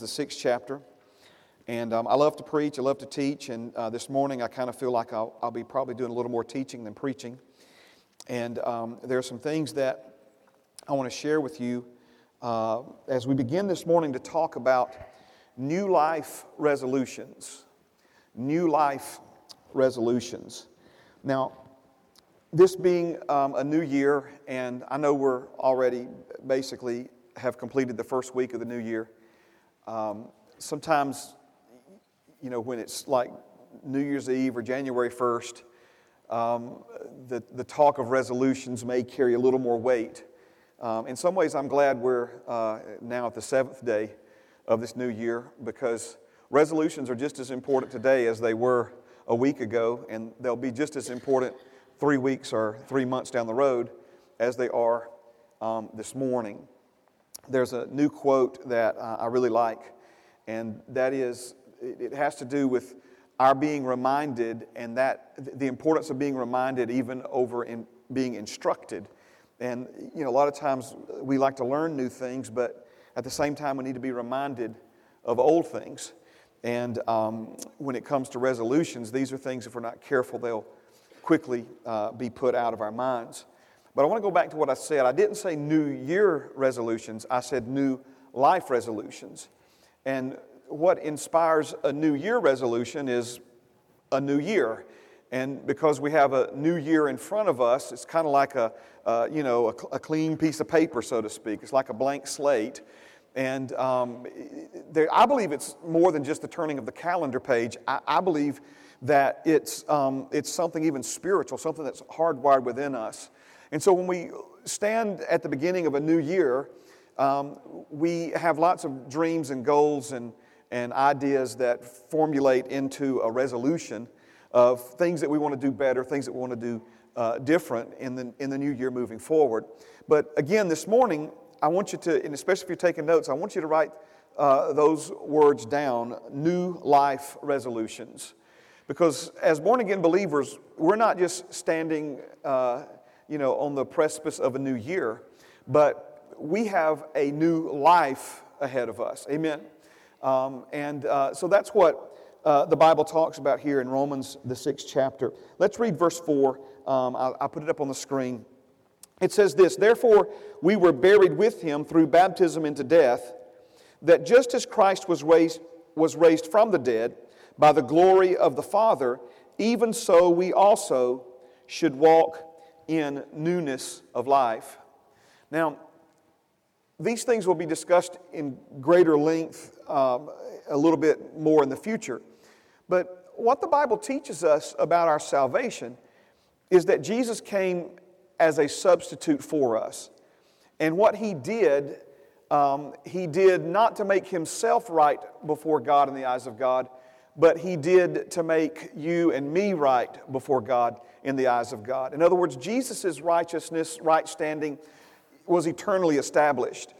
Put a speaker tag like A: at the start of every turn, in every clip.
A: the sixth chapter. And um, I love to preach, I love to teach, and uh, this morning I kind of feel like I'll, I'll, be probably doing a little more teaching than preaching. And um, there are some things that I want to share with you uh, as we begin this morning to talk about new life resolutions. New life resolutions. Now, this being um, a new year, and I know we're already basically have completed the first week of the new year. Um, sometimes, you know, when it's like New Year's Eve or January 1st, um, the, the talk of resolutions may carry a little more weight. Um, in some ways, I'm glad we're uh, now at the seventh day of this new year because resolutions are just as important today as they were a week ago, and they'll be just as important three weeks or three months down the road as they are um, this morning there's a new quote that uh, I really like, and that is it has to do with our being reminded and that the importance of being reminded even over in being instructed. And you know, a lot of times we like to learn new things, but at the same time we need to be reminded of old things. And um, when it comes to resolutions, these are things, if we're not careful, they'll quickly uh, be put out of our minds. But I want to go back to what I said. I didn't say New Year resolutions, I said new life resolutions. And what inspires a New Year resolution is a new year. And because we have a new year in front of us, it's kind of like a, uh, you know, a, a, clean piece of paper, so to speak. It's like a blank slate. And um, there, I believe it's more than just the turning of the calendar page. I, I believe that it's, um, it's something even spiritual, something that's hardwired within us. And so when we stand at the beginning of a new year, um, we have lots of dreams and goals and, and ideas that formulate into a resolution of things that we want to do better, things that we want to do uh, different in the, in the new year moving forward. But again, this morning, I want you to, and especially if you're taking notes, I want you to write uh, those words down new life resolutions. Because as born again believers, we're not just standing uh, you know, on the precipice of a new year, but we have a new life ahead of us. Amen. Um, and uh, so that's what uh, the Bible talks about here in Romans, the sixth chapter. Let's read verse 4. Um, I'll, I'll put it up on the screen. It says this Therefore, we were buried with him through baptism into death, that just as Christ was raised, was raised from the dead by the glory of the Father, even so we also should walk in newness of life. Now, these things will be discussed in greater length um, a little bit more in the future. But what the Bible teaches us about our salvation is that Jesus came as a substitute for us. And what he did, um, he did not to make himself right before God in the eyes of God, but he did to make you and me right before God in the eyes of God. In other words, Jesus' righteousness, right standing, was eternally established.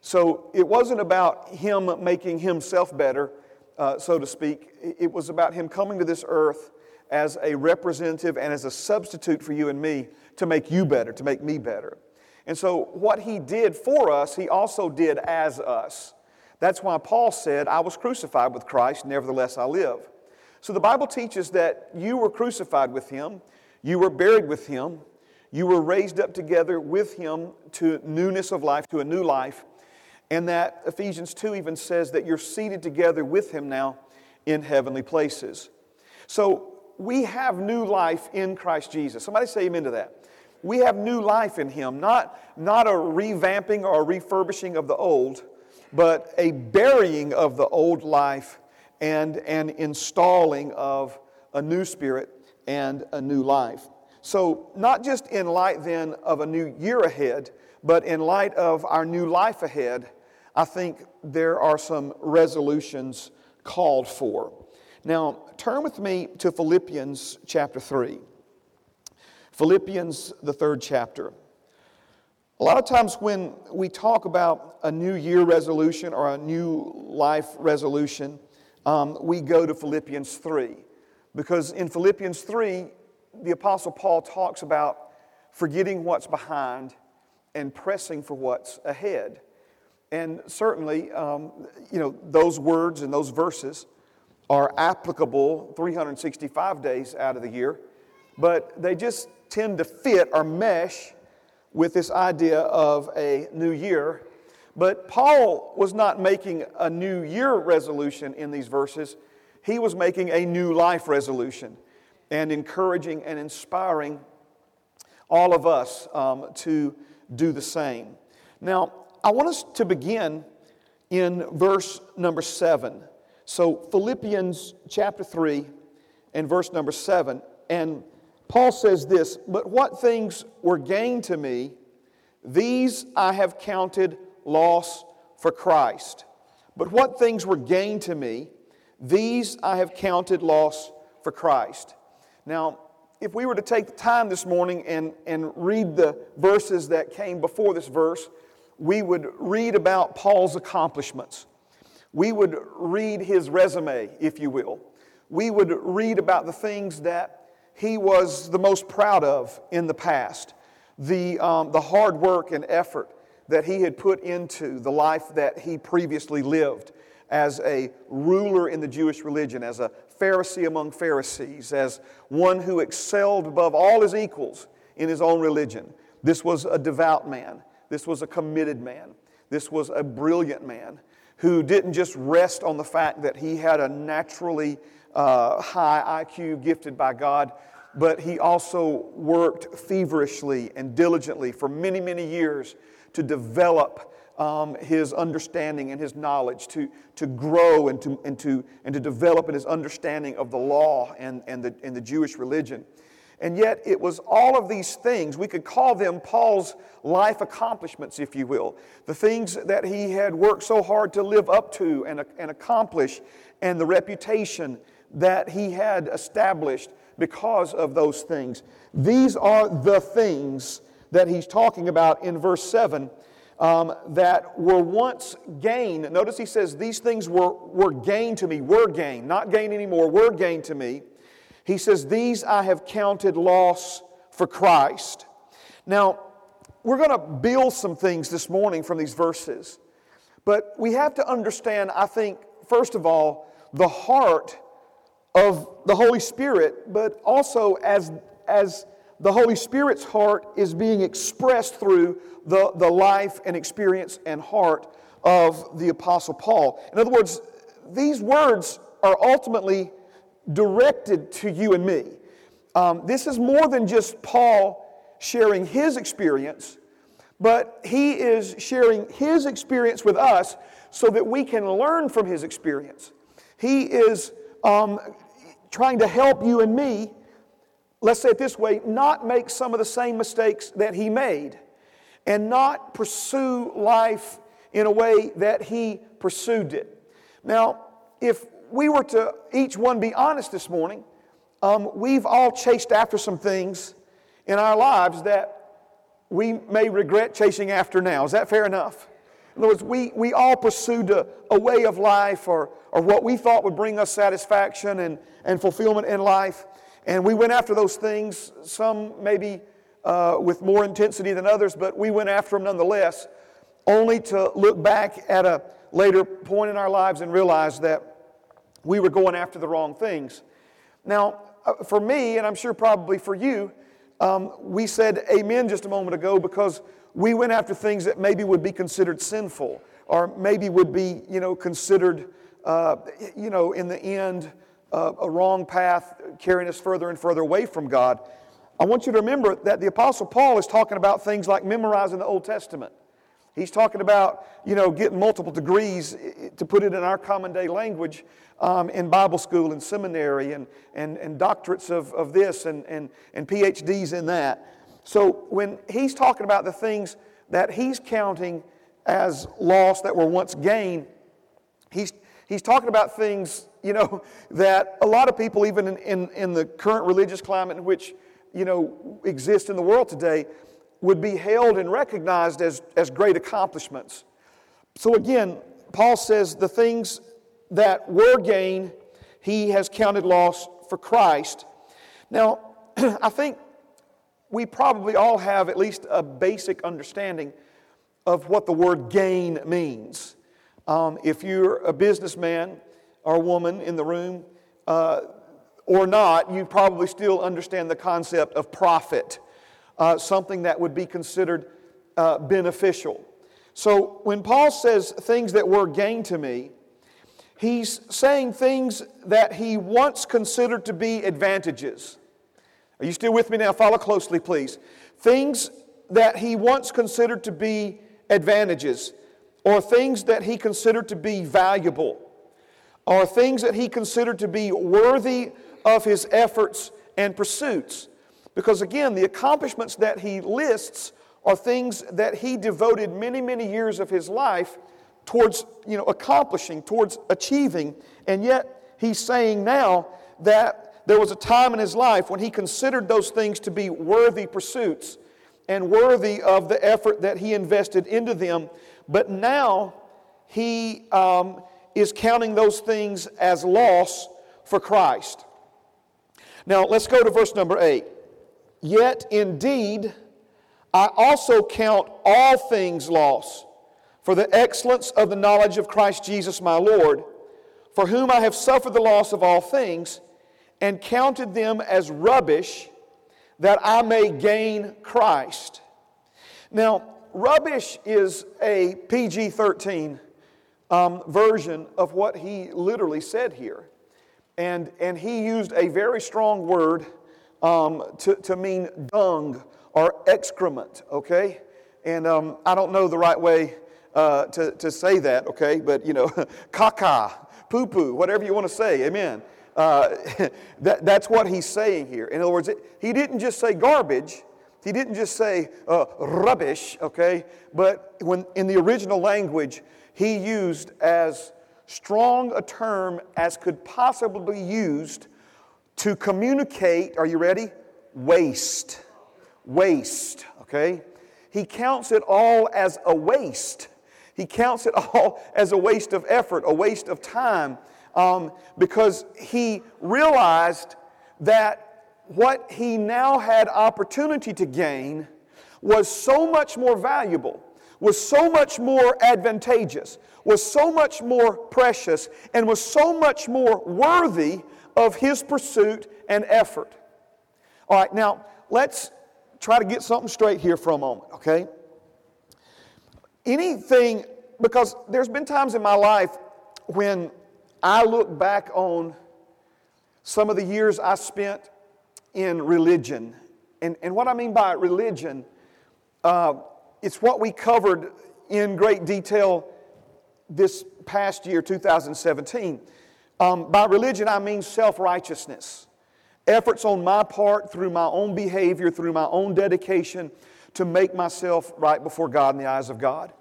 A: So it wasn't about him making himself better, uh, so to speak. It was about him coming to this earth as a representative and as a substitute for you and me to make you better, to make me better. And so what he did for us, he also did as us. That's why Paul said, I was crucified with Christ, nevertheless I live. So the Bible teaches that you were crucified with him, you were buried with him, you were raised up together with him to newness of life, to a new life, and that Ephesians 2 even says that you're seated together with him now in heavenly places. So we have new life in Christ Jesus. Somebody say amen to that. We have new life in him, not, not a revamping or a refurbishing of the old, but a burying of the old life and an installing of a new spirit and a new life. So, not just in light then of a new year ahead, but in light of our new life ahead, I think there are some resolutions called for. Now, turn with me to Philippians chapter 3. Philippians, the third chapter. A lot of times when we talk about a new year resolution or a new life resolution, um, we go to Philippians 3. Because in Philippians 3, the Apostle Paul talks about forgetting what's behind and pressing for what's ahead. And certainly, um, you know, those words and those verses are applicable 365 days out of the year, but they just tend to fit or mesh with this idea of a new year. But Paul was not making a new year resolution in these verses, he was making a new life resolution and encouraging and inspiring all of us um, to do the same. Now, I want us to begin in verse number seven. So, Philippians chapter 3 and verse number 7. And Paul says this But what things were gained to me, these I have counted loss for Christ. But what things were gained to me, these I have counted loss for Christ. Now, if we were to take the time this morning and, and read the verses that came before this verse, we would read about Paul's accomplishments. We would read his resume, if you will. We would read about the things that he was the most proud of in the past, the, um, the hard work and effort that he had put into the life that he previously lived as a ruler in the Jewish religion, as a Pharisee among Pharisees, as one who excelled above all his equals in his own religion. This was a devout man. This was a committed man. This was a brilliant man who didn't just rest on the fact that he had a naturally uh, high IQ gifted by God, but he also worked feverishly and diligently for many, many years to develop um, his understanding and his knowledge, to, to grow and to, and, to, and to develop in his understanding of the law and, and, the, and the Jewish religion. And yet, it was all of these things, we could call them Paul's life accomplishments, if you will. The things that he had worked so hard to live up to and, and accomplish, and the reputation that he had established because of those things. These are the things that he's talking about in verse 7 um, that were once gain. Notice he says, These things were, were gain to me, were gain, not gain anymore, were gain to me. He says, These I have counted loss for Christ. Now, we're going to build some things this morning from these verses. But we have to understand, I think, first of all, the heart of the Holy Spirit, but also as, as the Holy Spirit's heart is being expressed through the, the life and experience and heart of the Apostle Paul. In other words, these words are ultimately directed to you and me. Um, this is more than just Paul sharing his experience, but he is sharing his experience with us so that we can learn from his experience. He is um, trying to help you and me, let's say it this way, not make some of the same mistakes that he made and not pursue life in a way that he pursued it. Now, if we were to each one be honest this morning, um, we've all chased after some things in our lives that we may regret chasing after now. Is that fair enough? In other words, we, we all pursued a, a way of life or, or what we thought would bring us satisfaction and, and fulfillment in life. And we went after those things, some maybe uh, with more intensity than others, but we went after them nonetheless, only to look back at a later point in our lives and realize that we were going after the wrong things. Now, uh, for me, and I'm sure probably for you, um, we said amen just a moment ago because we went after things that maybe would be considered sinful or maybe would be, you know, considered, uh, you know, in the end, uh, a wrong path carrying us further and further away from God. I want you to remember that the Apostle Paul is talking about things like memorizing the Old Testament. He's talking about, you know, getting multiple degrees, to put it in our common day language, um, in Bible school and seminary and, and, and doctorates of, of this and, and, and PhDs in that. So when he's talking about the things that he's counting as loss that were once gained, he's, he's talking about things, you know, that a lot of people, even in, in, in the current religious climate in which, you know, exist in the world today, would be hailed and recognized as, as great accomplishments. So again, Paul says the things that were gain, he has counted loss for Christ. Now, I think we probably all have at least a basic understanding of what the word gain means. Um, if you're a businessman or woman in the room uh, or not, you probably still understand the concept of profit, uh, something that would be considered uh, beneficial. So when Paul says things that were gain to me, he's saying things that he once considered to be advantages. Are you still with me now? Follow closely, please. Things that he once considered to be advantages, or things that he considered to be valuable, or things that he considered to be worthy of his efforts and pursuits. Because again, the accomplishments that he lists are things that he devoted many, many years of his life towards you know, accomplishing, towards achieving. And yet, he's saying now that there was a time in his life when he considered those things to be worthy pursuits and worthy of the effort that he invested into them. But now he um, is counting those things as loss for Christ. Now let's go to verse number eight. Yet indeed, I also count all things loss for the excellence of the knowledge of Christ Jesus my Lord, for whom I have suffered the loss of all things, and counted them as rubbish that I may gain Christ. Now, rubbish is a PG 13 um, version of what he literally said here. And, and he used a very strong word um, to, to mean dung or excrement, okay? And um, I don't know the right way uh, to, to say that, okay? But, you know, caca, poo poo, whatever you want to say, amen. Uh, that, that's what he's saying here. In other words, it, he didn't just say garbage, he didn't just say uh, rubbish, okay? But when in the original language, he used as strong a term as could possibly be used to communicate, are you ready? Waste. Waste, okay? He counts it all as a waste. He counts it all as a waste of effort, a waste of time, um, because he realized that what he now had opportunity to gain was so much more valuable, was so much more advantageous, was so much more precious, and was so much more worthy of his pursuit and effort. All right, now let's try to get something straight here for a moment, okay? Anything, because there's been times in my life when I look back on some of the years I spent in religion. And, and what I mean by religion, uh, it's what we covered in great detail this past year, 2017. Um, by religion, I mean self righteousness. Efforts on my part through my own behavior, through my own dedication to make myself right before God in the eyes of God.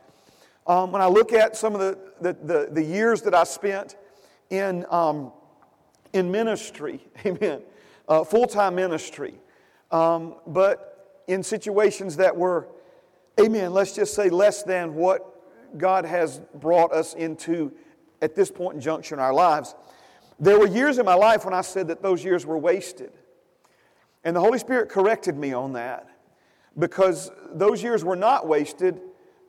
A: Um, when I look at some of the, the, the, the years that I spent in, um, in ministry, amen, uh, full time ministry, um, but in situations that were, amen, let's just say less than what God has brought us into at this point in juncture in our lives. There were years in my life when I said that those years were wasted. And the Holy Spirit corrected me on that because those years were not wasted.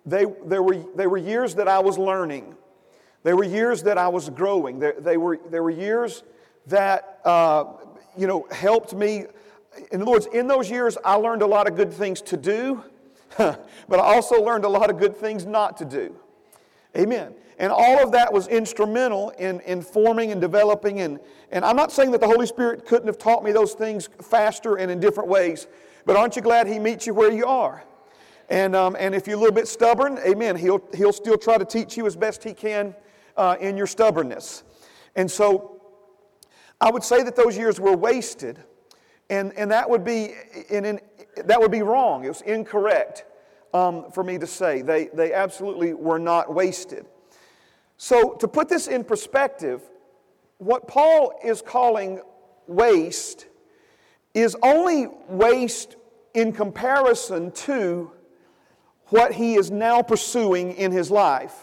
A: They, they, were, they were years that I was learning. They were years that I was growing. They, they, were, they were years that uh, you know, helped me. In other words, in those years, I learned a lot of good things to do, but I also learned a lot of good things not to do. Amen. And all of that was instrumental in, in forming and developing. And, and I'm not saying that the Holy Spirit couldn't have taught me those things faster and in different ways, but aren't you glad He meets you where you are? And, um, and if you're a little bit stubborn, amen, he'll, he'll still try to teach you as best He can uh, in your stubbornness. And so I would say that those years were wasted, and, and that, would be in, in, that would be wrong. It was incorrect um, for me to say. They, they absolutely were not wasted. So, to put this in perspective, what Paul is calling waste is only waste in comparison to what he is now pursuing in his life.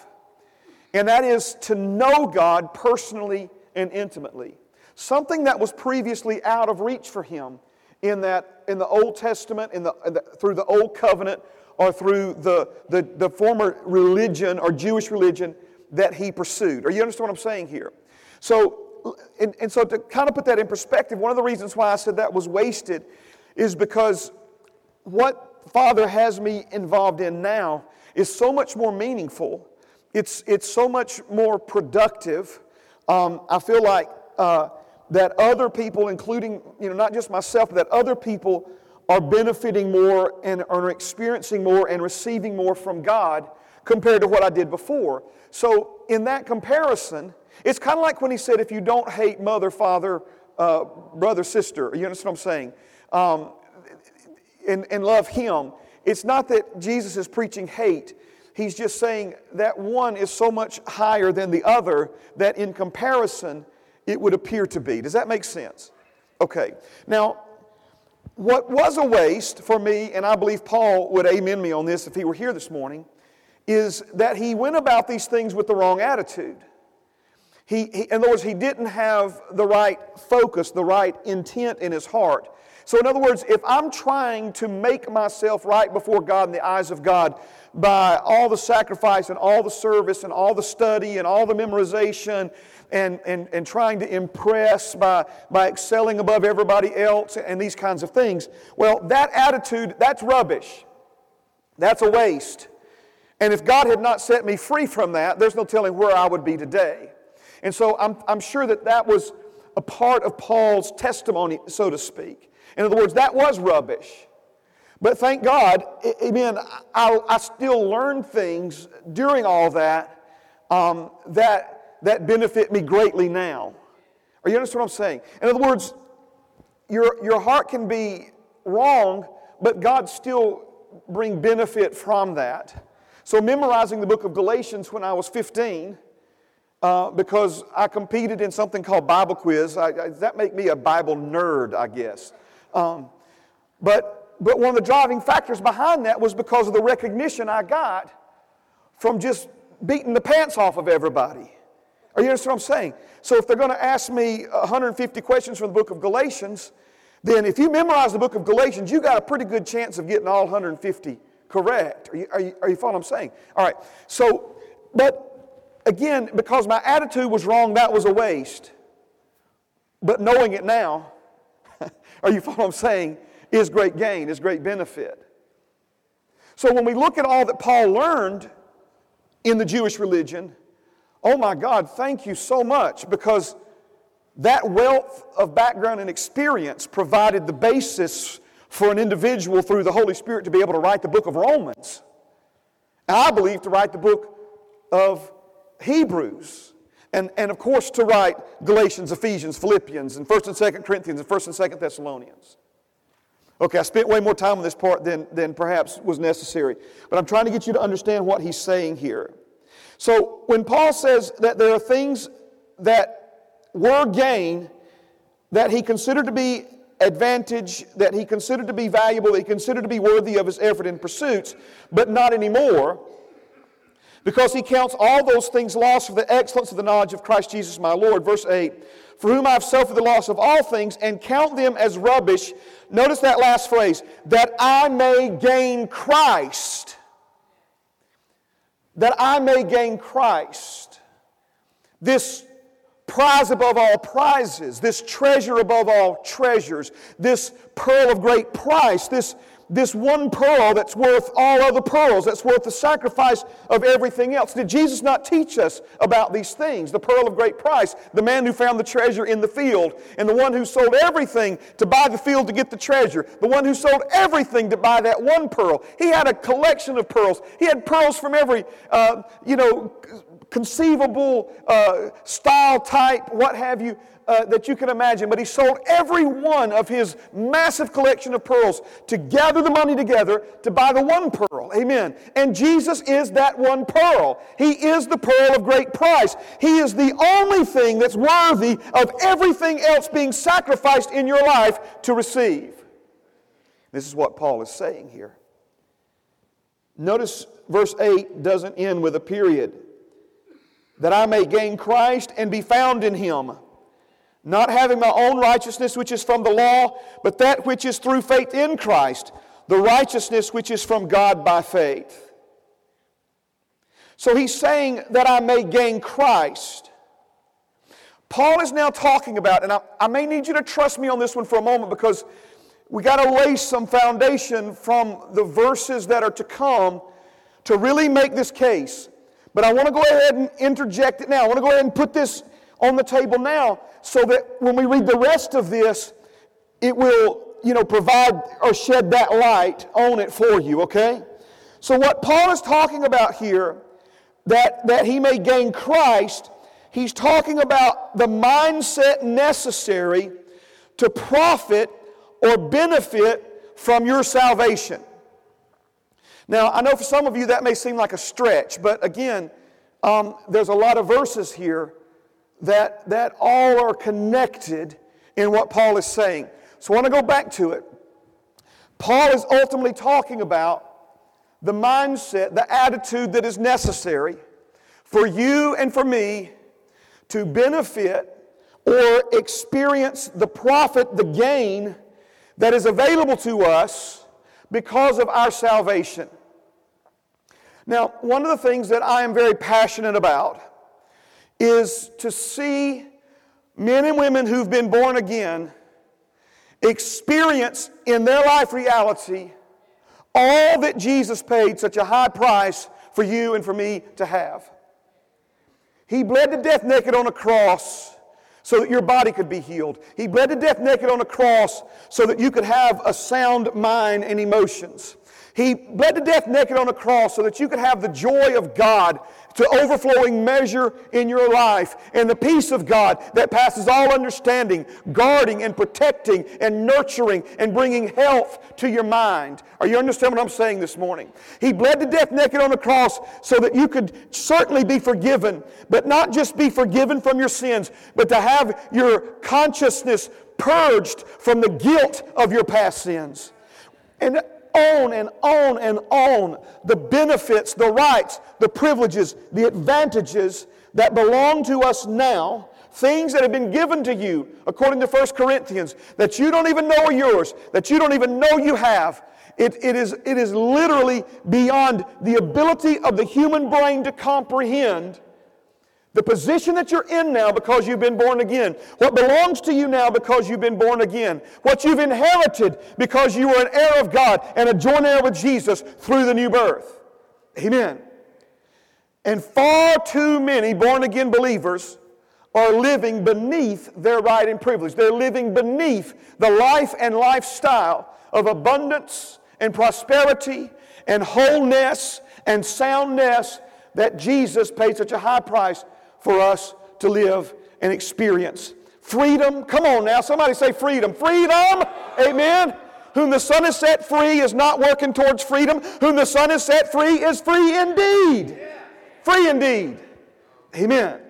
A: And that is to know God personally and intimately something that was previously out of reach for him in that in the Old Testament, in the, in the, through the Old Covenant, or through the, the, the former religion or Jewish religion that he pursued. Are you understand what I'm saying here? So, and, and so to kind of put that in perspective, one of the reasons why I said that was wasted is because what Father has me involved in now is so much more meaningful. It's, it's so much more productive. Um, I feel like uh, that other people, including, you know, not just myself, that other people are benefiting more and are experiencing more and receiving more from God compared to what I did before. So, in that comparison, it's kind of like when he said, if you don't hate mother, father, uh, brother, sister, you understand what I'm saying? Um, and, and love him. It's not that Jesus is preaching hate. He's just saying that one is so much higher than the other that in comparison, it would appear to be. Does that make sense? Okay. Now, what was a waste for me, and I believe Paul would amen me on this if he were here this morning, is that he went about these things with the wrong attitude. He, he, in other words, he didn't have the right focus, the right intent in his heart. So, in other words, if I'm trying to make myself right before God in the eyes of God by all the sacrifice and all the service and all the study and all the memorization and, and, and trying to impress by, by excelling above everybody else and these kinds of things, well, that attitude, that's rubbish. That's a waste. And if God had not set me free from that, there's no telling where I would be today. And so I'm, I'm sure that that was a part of Paul's testimony, so to speak. In other words, that was rubbish. But thank God, amen, I, I still learned things during all that um, that, that benefit me greatly now. Are you understand what I'm saying? In other words, your, your heart can be wrong, but God still bring benefit from that. So memorizing the book of Galatians when I was 15, uh, because I competed in something called Bible quiz. I, I, that make me a Bible nerd, I guess. Um, but, but one of the driving factors behind that was because of the recognition I got from just beating the pants off of everybody. Are you understand what I'm saying? So if they're going to ask me 150 questions from the book of Galatians, then if you memorize the book of Galatians, you got a pretty good chance of getting all 150 correct. Are you, are you, are you following what I'm saying? All right. So, but again, because my attitude was wrong, that was a waste. But knowing it now, are you following what I'm saying? Is great gain, is great benefit. So when we look at all that Paul learned in the Jewish religion, oh my God, thank you so much because that wealth of background and experience provided the basis for an individual through the Holy Spirit to be able to write the book of Romans. And I believe to write the book of Hebrews. And, and of course, to write Galatians, Ephesians, Philippians, and 1st and 2nd Corinthians, and 1st and 2nd Thessalonians. Okay, I spent way more time on this part than, than perhaps was necessary. But I'm trying to get you to understand what he's saying here. So, when Paul says that there are things that were gain that he considered to be advantage, that he considered to be valuable, that he considered to be worthy of his effort and pursuits, but not anymore, because he counts all those things lost for the excellence of the knowledge of Christ Jesus my Lord. Verse 8 For whom I have suffered the loss of all things and count them as rubbish. Notice that last phrase that I may gain Christ. That I may gain Christ. This prize above all prizes, this treasure above all treasures, this pearl of great price, this this one pearl that's worth all other pearls, that's worth the sacrifice of everything else. Did Jesus not teach us about these things? The pearl of great price, the man who found the treasure in the field, and the one who sold everything to buy the field to get the treasure, the one who sold everything to buy that one pearl. He had a collection of pearls. He had pearls from every, uh, you know, conceivable uh, style, type, what have you, uh, that you can imagine. But he sold every one of his massive collection of pearls to gather the money together to buy the one pearl. Amen. And Jesus is that one pearl. He is the pearl of great price. He is the only thing that's worthy of everything else being sacrificed in your life to receive. This is what Paul is saying here. Notice verse 8 doesn't end with a period that I may gain Christ and be found in him, not having my own righteousness which is from the law, but that which is through faith in Christ, the righteousness which is from God by faith. So he's saying that I may gain Christ. Paul is now talking about, and I, I may need you to trust me on this one for a moment because we got to lay some foundation from the verses that are to come to really make this case. But I want to go ahead and interject it now. I want to go ahead and put this on the table now so that when we read the rest of this, it will, you know, provide or shed that light on it for you, okay? So what Paul is talking about here, that, that he may gain Christ, he's talking about the mindset necessary to profit or benefit from your salvation. Now, I know for some of you that may seem like a stretch, but again, um, there's a lot of verses here that, that all are connected in what Paul is saying. So I want to go back to it. Paul is ultimately talking about the mindset, the attitude that is necessary for you and for me to benefit or experience the profit, the gain that is available to us because of our salvation. Now, one of the things that I am very passionate about is to see men and women who've been born again experience in their life reality all that Jesus paid such a high price for you and for me to have. He bled to death naked on a cross so that your body could be healed. He bled to death naked on a cross so that you could have a sound mind and emotions. He bled to death naked on a cross so that you could have the joy of God to overflowing measure in your life and the peace of God that passes all understanding, guarding and protecting and nurturing and bringing health to your mind. Are you understanding what I'm saying this morning? He bled to death naked on the cross so that you could certainly be forgiven, but not just be forgiven from your sins, but to have your consciousness purged from the guilt of your past sins. And on and on and on the benefits, the rights, the privileges, the advantages that belong to us now, things that have been given to you, according to 1 Corinthians, that you don't even know are yours, that you don't even know you have. It, it, is, it is literally beyond the ability of the human brain to comprehend the position that you're in now because you've been born again. What belongs to you now because you've been born again. What you've inherited because you are an heir of God and a joint heir with Jesus through the new birth. Amen. And far too many born again believers are living beneath their right and privilege. They're living beneath the life and lifestyle of abundance and prosperity and wholeness and soundness that Jesus paid such a high price for us to live and experience. Freedom, come on now, somebody say freedom. Freedom, amen. Whom the Son has set free is not working towards freedom. Whom the Son has set free is free indeed. Free indeed. Amen.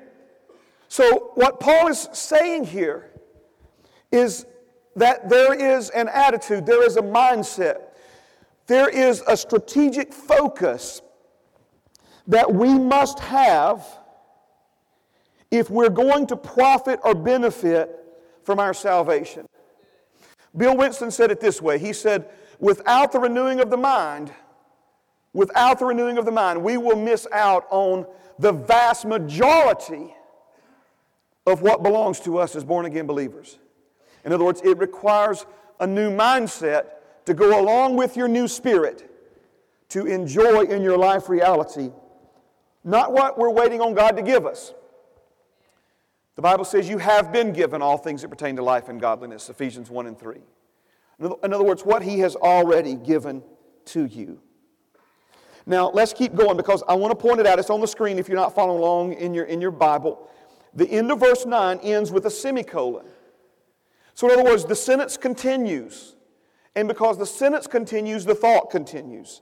A: So, what Paul is saying here is that there is an attitude, there is a mindset, there is a strategic focus that we must have if we're going to profit or benefit from our salvation. Bill Winston said it this way He said, Without the renewing of the mind, without the renewing of the mind, we will miss out on the vast majority of what belongs to us as born again believers. In other words, it requires a new mindset to go along with your new spirit to enjoy in your life reality, not what we're waiting on God to give us. The Bible says you have been given all things that pertain to life and godliness, Ephesians 1 and 3. In other words, what He has already given to you. Now, let's keep going because I want to point it out. It's on the screen if you're not following along in your, in your Bible. The end of verse 9 ends with a semicolon. So, in other words, the sentence continues. And because the sentence continues, the thought continues.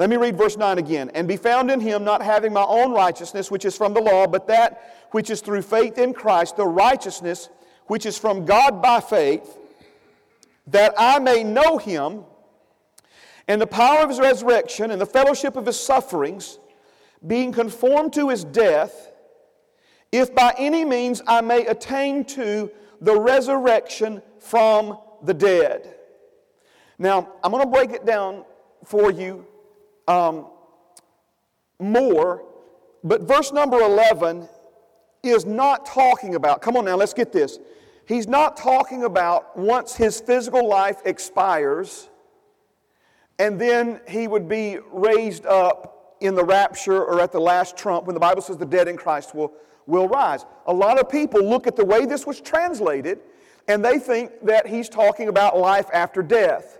A: Let me read verse 9 again. And be found in him, not having my own righteousness, which is from the law, but that which is through faith in Christ, the righteousness which is from God by faith, that I may know him and the power of his resurrection and the fellowship of his sufferings, being conformed to his death, if by any means I may attain to the resurrection from the dead. Now, I'm going to break it down for you um, more, but verse number 11 is not talking about, come on now, let's get this. He's not talking about once his physical life expires and then he would be raised up in the rapture or at the last trump when the Bible says the dead in Christ will, will rise. A lot of people look at the way this was translated and they think that he's talking about life after death.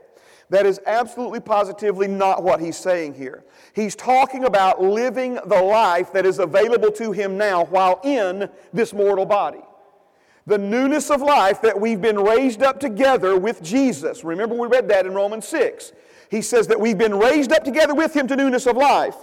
A: That is absolutely positively not what he's saying here. He's talking about living the life that is available to him now while in this mortal body. The newness of life that we've been raised up together with Jesus. Remember, we read that in Romans 6. He says that we've been raised up together with him to newness of life.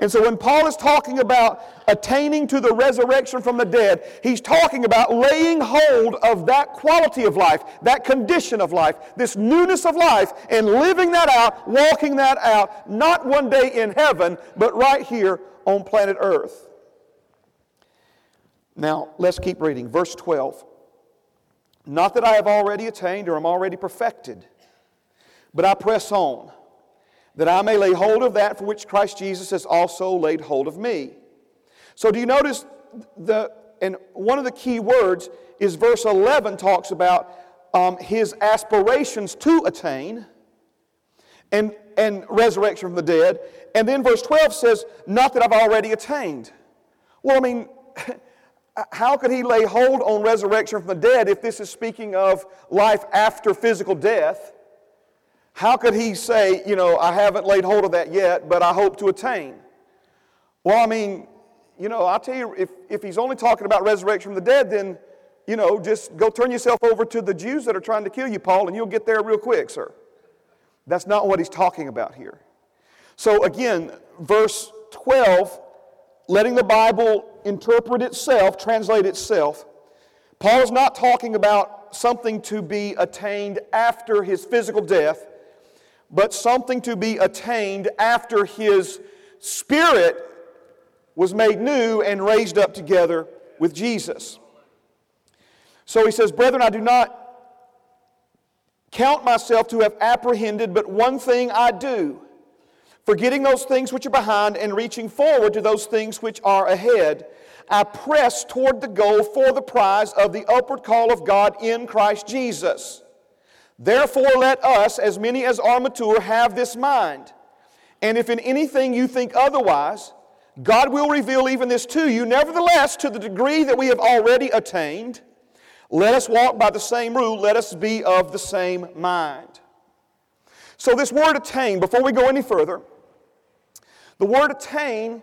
A: And so when Paul is talking about attaining to the resurrection from the dead, he's talking about laying hold of that quality of life, that condition of life, this newness of life, and living that out, walking that out, not one day in heaven, but right here on planet Earth. Now, let's keep reading. Verse 12. Not that I have already attained or am already perfected, but I press on that I may lay hold of that for which Christ Jesus has also laid hold of me. So, do you notice the, and one of the key words is verse 11 talks about um, his aspirations to attain and, and resurrection from the dead. And then verse 12 says, Not that I've already attained. Well, I mean, how could he lay hold on resurrection from the dead if this is speaking of life after physical death? How could he say, you know, I haven't laid hold of that yet, but I hope to attain? Well, I mean, you know, I'll tell you, if, if he's only talking about resurrection from the dead, then, you know, just go turn yourself over to the Jews that are trying to kill you, Paul, and you'll get there real quick, sir. That's not what he's talking about here. So, again, verse 12, letting the Bible interpret itself, translate itself, Paul's not talking about something to be attained after his physical death but something to be attained after his spirit was made new and raised up together with Jesus. So he says, Brethren, I do not count myself to have apprehended, but one thing I do, forgetting those things which are behind and reaching forward to those things which are ahead. I press toward the goal for the prize of the upward call of God in Christ Jesus. Therefore, let us, as many as are mature, have this mind. And if in anything you think otherwise, God will reveal even this to you. Nevertheless, to the degree that we have already attained, let us walk by the same rule, let us be of the same mind. So, this word attain, before we go any further, the word attain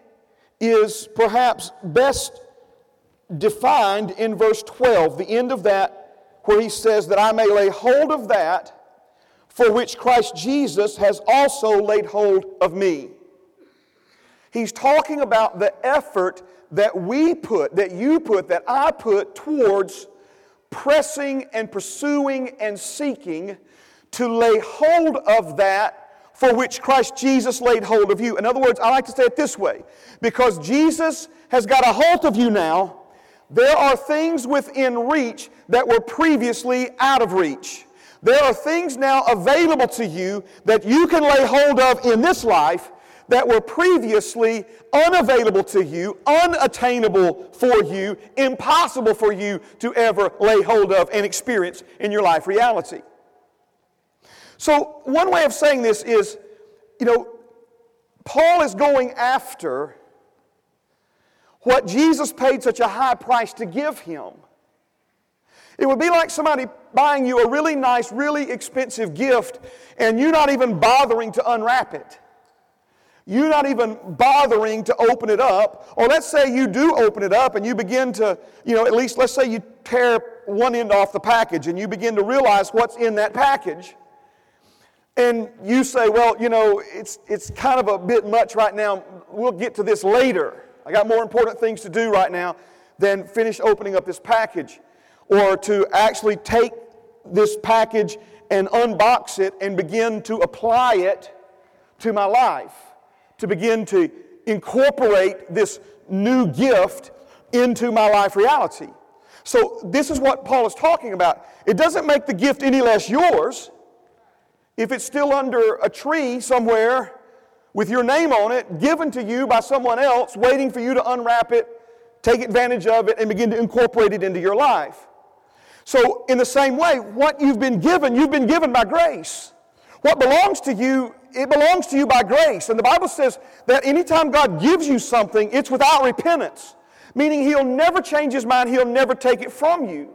A: is perhaps best defined in verse 12, the end of that where he says that I may lay hold of that for which Christ Jesus has also laid hold of me. He's talking about the effort that we put, that you put, that I put towards pressing and pursuing and seeking to lay hold of that for which Christ Jesus laid hold of you. In other words, I like to say it this way because Jesus has got a hold of you now, there are things within reach that were previously out of reach. There are things now available to you that you can lay hold of in this life that were previously unavailable to you, unattainable for you, impossible for you to ever lay hold of and experience in your life reality. So, one way of saying this is, you know, Paul is going after what Jesus paid such a high price to give him. It would be like somebody buying you a really nice, really expensive gift and you not even bothering to unwrap it. You not even bothering to open it up. Or let's say you do open it up and you begin to, you know, at least let's say you tear one end off the package and you begin to realize what's in that package. And you say, well, you know, it's, it's kind of a bit much right now. We'll get to this later. I got more important things to do right now than finish opening up this package or to actually take this package and unbox it and begin to apply it to my life, to begin to incorporate this new gift into my life reality. So, this is what Paul is talking about. It doesn't make the gift any less yours. if it's still under a tree somewhere with your name on it, given to you by someone else, waiting for you to unwrap it, take advantage of it, and begin to incorporate it into your life. So, in the same way, what you've been given, you've been given by grace. What belongs to you, it belongs to you by grace. And the Bible says that anytime God gives you something, it's without repentance, meaning He'll never change His mind, He'll never take it from you.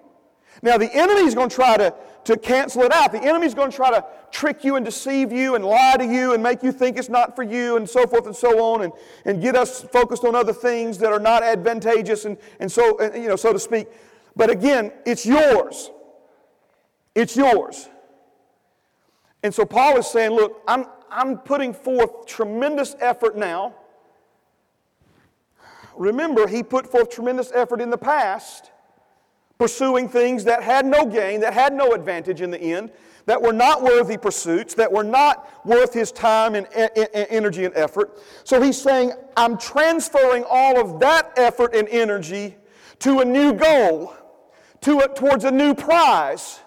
A: Now, the enemy's going to try to, to cancel it out. The enemy's going to try to trick you and deceive you and lie to you and make you think it's not for you and so forth and so on and, and get us focused on other things that are not advantageous and, and so, you know, so to speak. But again, it's yours. It's yours. And so Paul is saying, look, I'm, I'm putting forth tremendous effort now. Remember, he put forth tremendous effort in the past pursuing things that had no gain, that had no advantage in the end, that were not worthy pursuits, that were not worth his time and energy and effort. So he's saying, I'm transferring all of that effort and energy to a new goal, to a, towards a new prize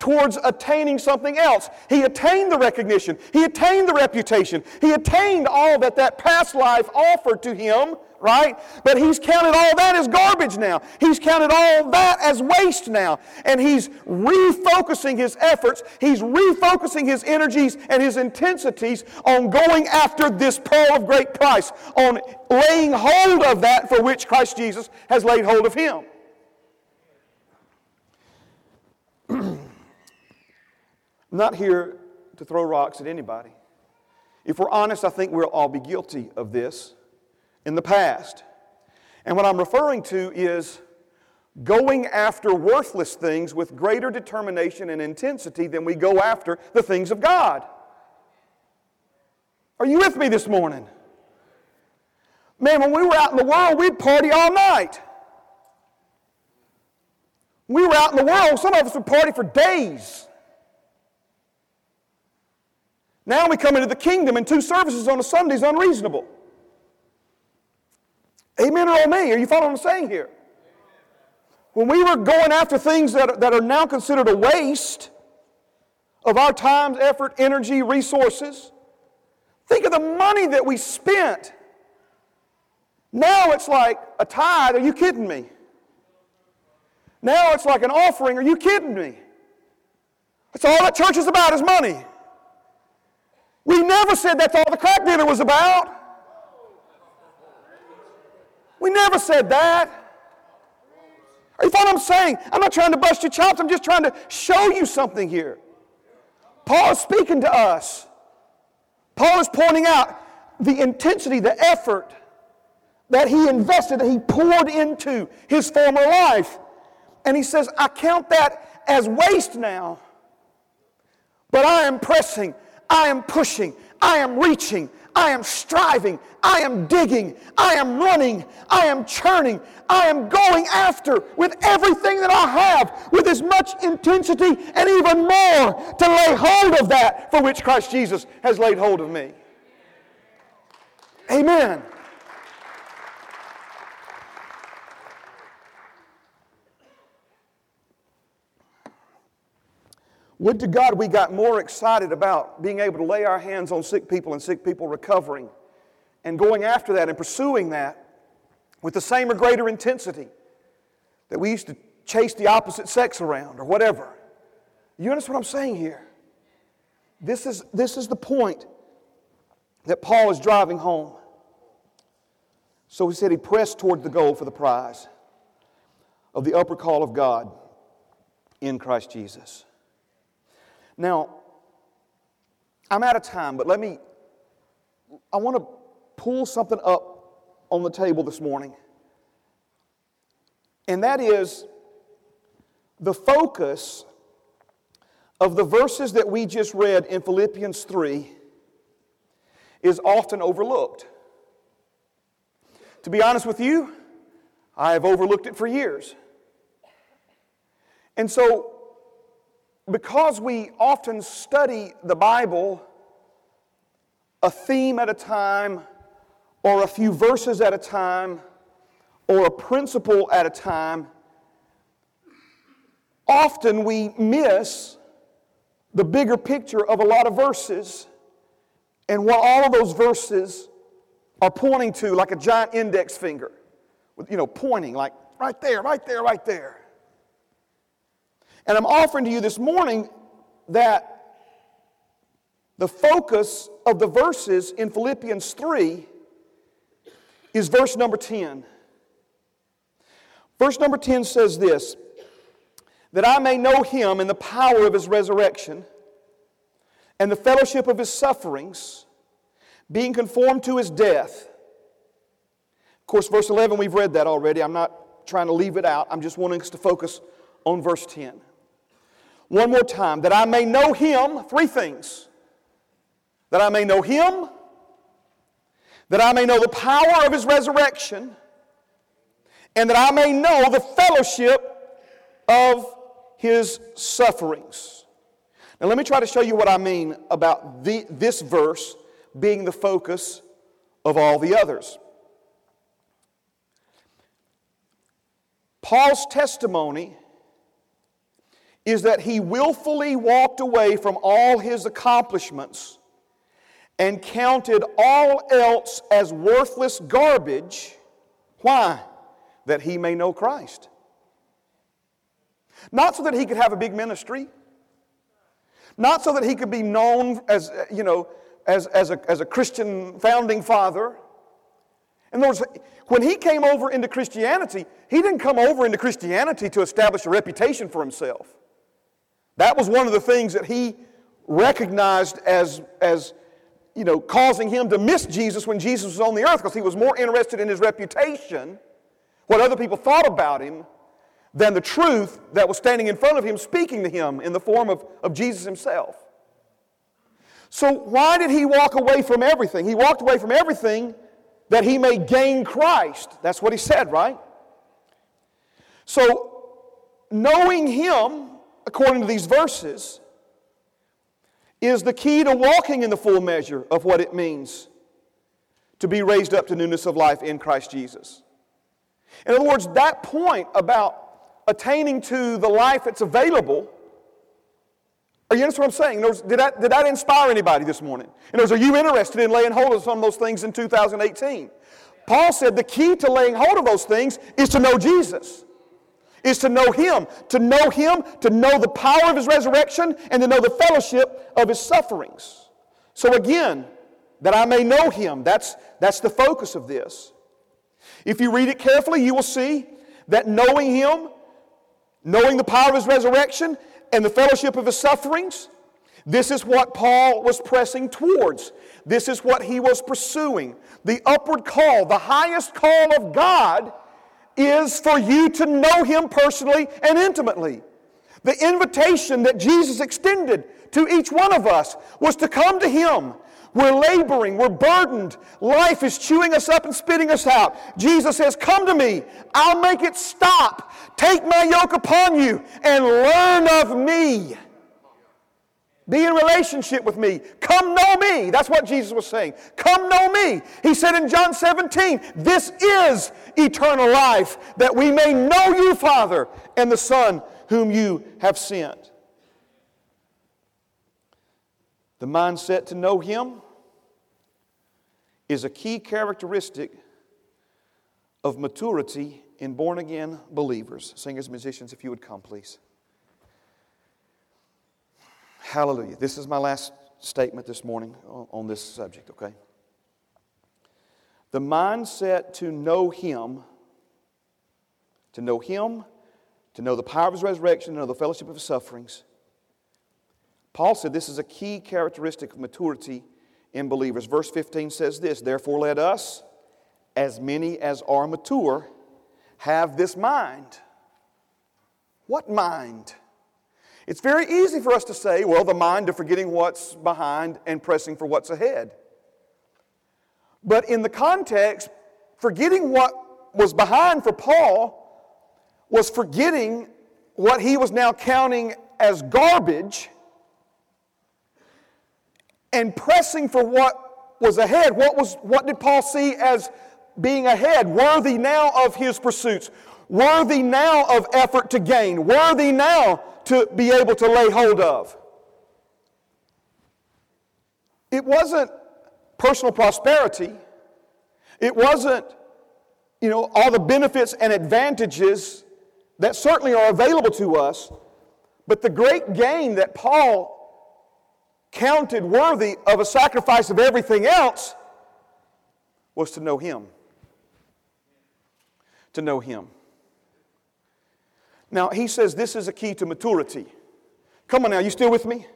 A: towards attaining something else. He attained the recognition, he attained the reputation, he attained all that that past life offered to him, right? But he's counted all that as garbage now. He's counted all that as waste now. And he's refocusing his efforts, he's refocusing his energies and his intensities on going after this pearl of great price, on laying hold of that for which Christ Jesus has laid hold of him. I'm not here to throw rocks at anybody. If we're honest, I think we'll all be guilty of this in the past. And what I'm referring to is going after worthless things with greater determination and intensity than we go after the things of God. Are you with me this morning? Man, when we were out in the world, we'd party all night. We were out in the world, some of us would party for days. Now we come into the kingdom and two services on a Sunday is unreasonable. Amen or me? Are you following what I'm saying here? When we were going after things that, that are now considered a waste of our time, effort, energy, resources, think of the money that we spent. Now it's like a tithe. Are you kidding me? Now it's like an offering. Are you kidding me? That's all that church is about is money. We never said that's all the crack dealer was about. We never said that. Are you following what I'm saying? I'm not trying to bust your chops. I'm just trying to show you something here. Paul is speaking to us. Paul is pointing out the intensity, the effort that he invested, that he poured into his former life. And he says, I count that as waste now, but I am pressing I am pushing, I am reaching, I am striving, I am digging, I am running, I am churning, I am going after with everything that I have, with as much intensity and even more to lay hold of that for which Christ Jesus has laid hold of me. Amen. Would to God we got more excited about being able to lay our hands on sick people and sick people recovering and going after that and pursuing that with the same or greater intensity that we used to chase the opposite sex around or whatever. You understand what I'm saying here? This is, this is the point that Paul is driving home. So he said he pressed toward the goal for the prize of the upper call of God in Christ Jesus. Now, I'm out of time, but let me, I want to pull something up on the table this morning. And that is the focus of the verses that we just read in Philippians 3 is often overlooked. To be honest with you, I have overlooked it for years. And so because we often study the Bible a theme at a time, or a few verses at a time, or a principle at a time, often we miss the bigger picture of a lot of verses and what all of those verses are pointing to like a giant index finger, you know, pointing like right there, right there, right there. And I'm offering to you this morning that the focus of the verses in Philippians 3 is verse number 10. Verse number 10 says this that I may know him in the power of his resurrection and the fellowship of his sufferings, being conformed to his death. Of course, verse 11, we've read that already. I'm not trying to leave it out, I'm just wanting us to focus on verse 10. One more time, that I may know him, three things. That I may know him, that I may know the power of his resurrection, and that I may know the fellowship of his sufferings. Now, let me try to show you what I mean about the, this verse being the focus of all the others. Paul's testimony is that he willfully walked away from all his accomplishments and counted all else as worthless garbage. Why? That he may know Christ. Not so that he could have a big ministry, not so that he could be known as, you know, as, as, a, as a Christian founding father. In other words, when he came over into Christianity, he didn't come over into Christianity to establish a reputation for himself. That was one of the things that he recognized as, as you know, causing him to miss Jesus when Jesus was on the earth because he was more interested in his reputation, what other people thought about him, than the truth that was standing in front of him, speaking to him in the form of, of Jesus himself. So, why did he walk away from everything? He walked away from everything that he may gain Christ. That's what he said, right? So, knowing him, according to these verses, is the key to walking in the full measure of what it means to be raised up to newness of life in Christ Jesus. In other words, that point about attaining to the life that's available. Are you understand what I'm saying? Words, did, that, did that inspire anybody this morning? In other words, are you interested in laying hold of some of those things in 2018? Paul said the key to laying hold of those things is to know Jesus, is to know Him, to know Him, to know the power of His resurrection, and to know the fellowship of His sufferings. So again, that I may know Him, that's, that's the focus of this. If you read it carefully, you will see that knowing Him knowing the power of his resurrection and the fellowship of his sufferings. This is what Paul was pressing towards. This is what he was pursuing. The upward call, the highest call of God, is for you to know him personally and intimately. The invitation that Jesus extended to each one of us was to come to him we're laboring, we're burdened. Life is chewing us up and spitting us out. Jesus says, Come to me, I'll make it stop. Take my yoke upon you and learn of me. Be in relationship with me. Come know me. That's what Jesus was saying. Come know me. He said in John 17, This is eternal life, that we may know you, Father, and the Son whom you have sent. The mindset to know Him is a key characteristic of maturity in born again believers. Singers, musicians, if you would come, please. Hallelujah. This is my last statement this morning on this subject, okay? The mindset to know Him, to know Him, to know the power of His resurrection, to know the fellowship of His sufferings, Paul said this is a key characteristic of maturity in believers. Verse 15 says this Therefore, let us, as many as are mature, have this mind. What mind? It's very easy for us to say, well, the mind of forgetting what's behind and pressing for what's ahead. But in the context, forgetting what was behind for Paul was forgetting what he was now counting as garbage and pressing for what was ahead. What, was, what did Paul see as being ahead? Worthy now of his pursuits, worthy now of effort to gain, worthy now to be able to lay hold of. It wasn't personal prosperity. It wasn't, you know, all the benefits and advantages that certainly are available to us. But the great gain that Paul counted worthy of a sacrifice of everything else was to know Him. To know Him. Now, he says this is a key to maturity. Come on now, you still with me?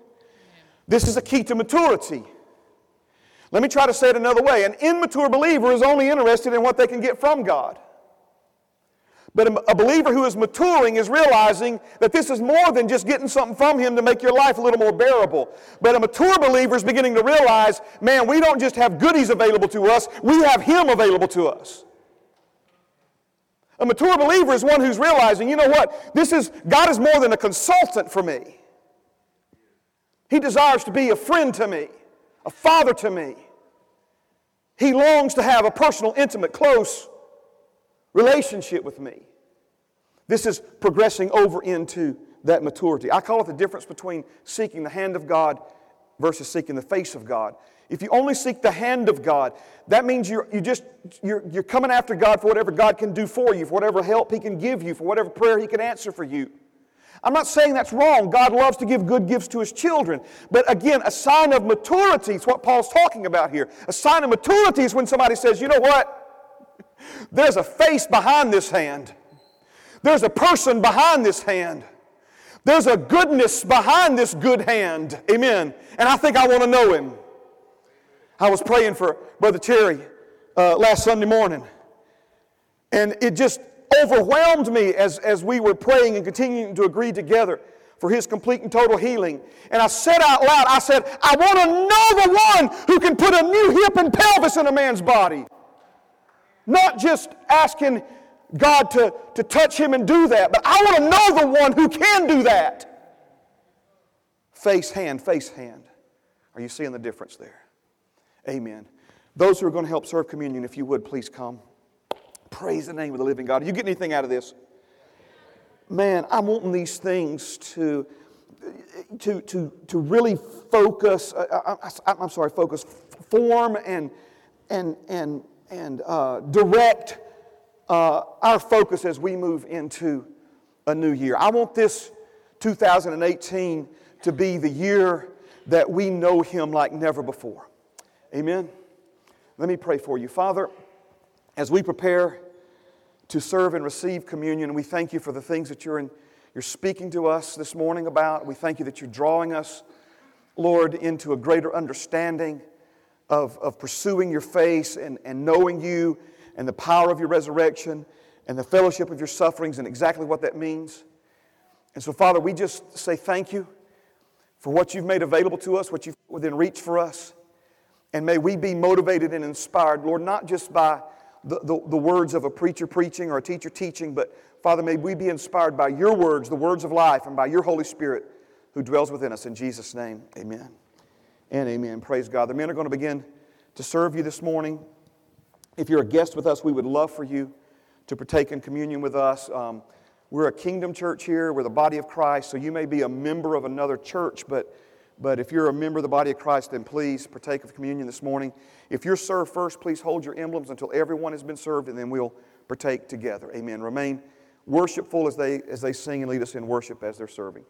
A: This is a key to maturity. Let me try to say it another way. An immature believer is only interested in what they can get from God. But a believer who is maturing is realizing that this is more than just getting something from Him to make your life a little more bearable. But a mature believer is beginning to realize, man, we don't just have goodies available to us, we have Him available to us. A mature believer is one who's realizing, you know what? This is, God is more than a consultant for me. He desires to be a friend to me, a father to me. He longs to have a personal, intimate, close relationship with me. This is progressing over into that maturity. I call it the difference between seeking the hand of God versus seeking the face of God. If you only seek the hand of God, that means you're, you just, you're, you're coming after God for whatever God can do for you, for whatever help He can give you, for whatever prayer He can answer for you. I'm not saying that's wrong. God loves to give good gifts to His children. But again, a sign of maturity is what Paul's talking about here. A sign of maturity is when somebody says, you know what? There's a face behind this hand. There's a person behind this hand. There's a goodness behind this good hand. Amen. And I think I want to know him. I was praying for Brother Terry uh, last Sunday morning. And it just overwhelmed me as, as we were praying and continuing to agree together for his complete and total healing. And I said out loud, I said, I want to know the one who can put a new hip and pelvis in a man's body. Not just asking God to, to touch him and do that, but I want to know the one who can do that. Face, hand, face, hand. Are you seeing the difference there? Amen. Those who are going to help serve communion, if you would, please come. Praise the name of the living God. Are you get anything out of this? Man, I'm wanting these things to, to, to, to really focus, I, am sorry, focus, form and, and, and and uh, direct uh, our focus as we move into a new year. I want this 2018 to be the year that we know Him like never before. Amen. Let me pray for you. Father, as we prepare to serve and receive communion, we thank you for the things that you're, in, you're speaking to us this morning about. We thank you that you're drawing us, Lord, into a greater understanding of, of pursuing your face and, and knowing you and the power of your resurrection and the fellowship of your sufferings and exactly what that means. And so, Father, we just say thank you for what you've made available to us, what you've within reach for us. And may we be motivated and inspired, Lord, not just by the, the, the, words of a preacher preaching or a teacher teaching, but Father, may we be inspired by your words, the words of life, and by your Holy Spirit who dwells within us. In Jesus' name, amen and amen. Praise God. The men are going to begin to serve you this morning. If you're a guest with us, we would love for you to partake in communion with us. Um, we're a kingdom church here. We're the body of Christ, so you may be a member of another church, but, but if you're a member of the body of Christ, then please partake of communion this morning. If you're served first, please hold your emblems until everyone has been served, and then we'll partake together. Amen. Remain worshipful as they, as they sing and lead us in worship as they're serving.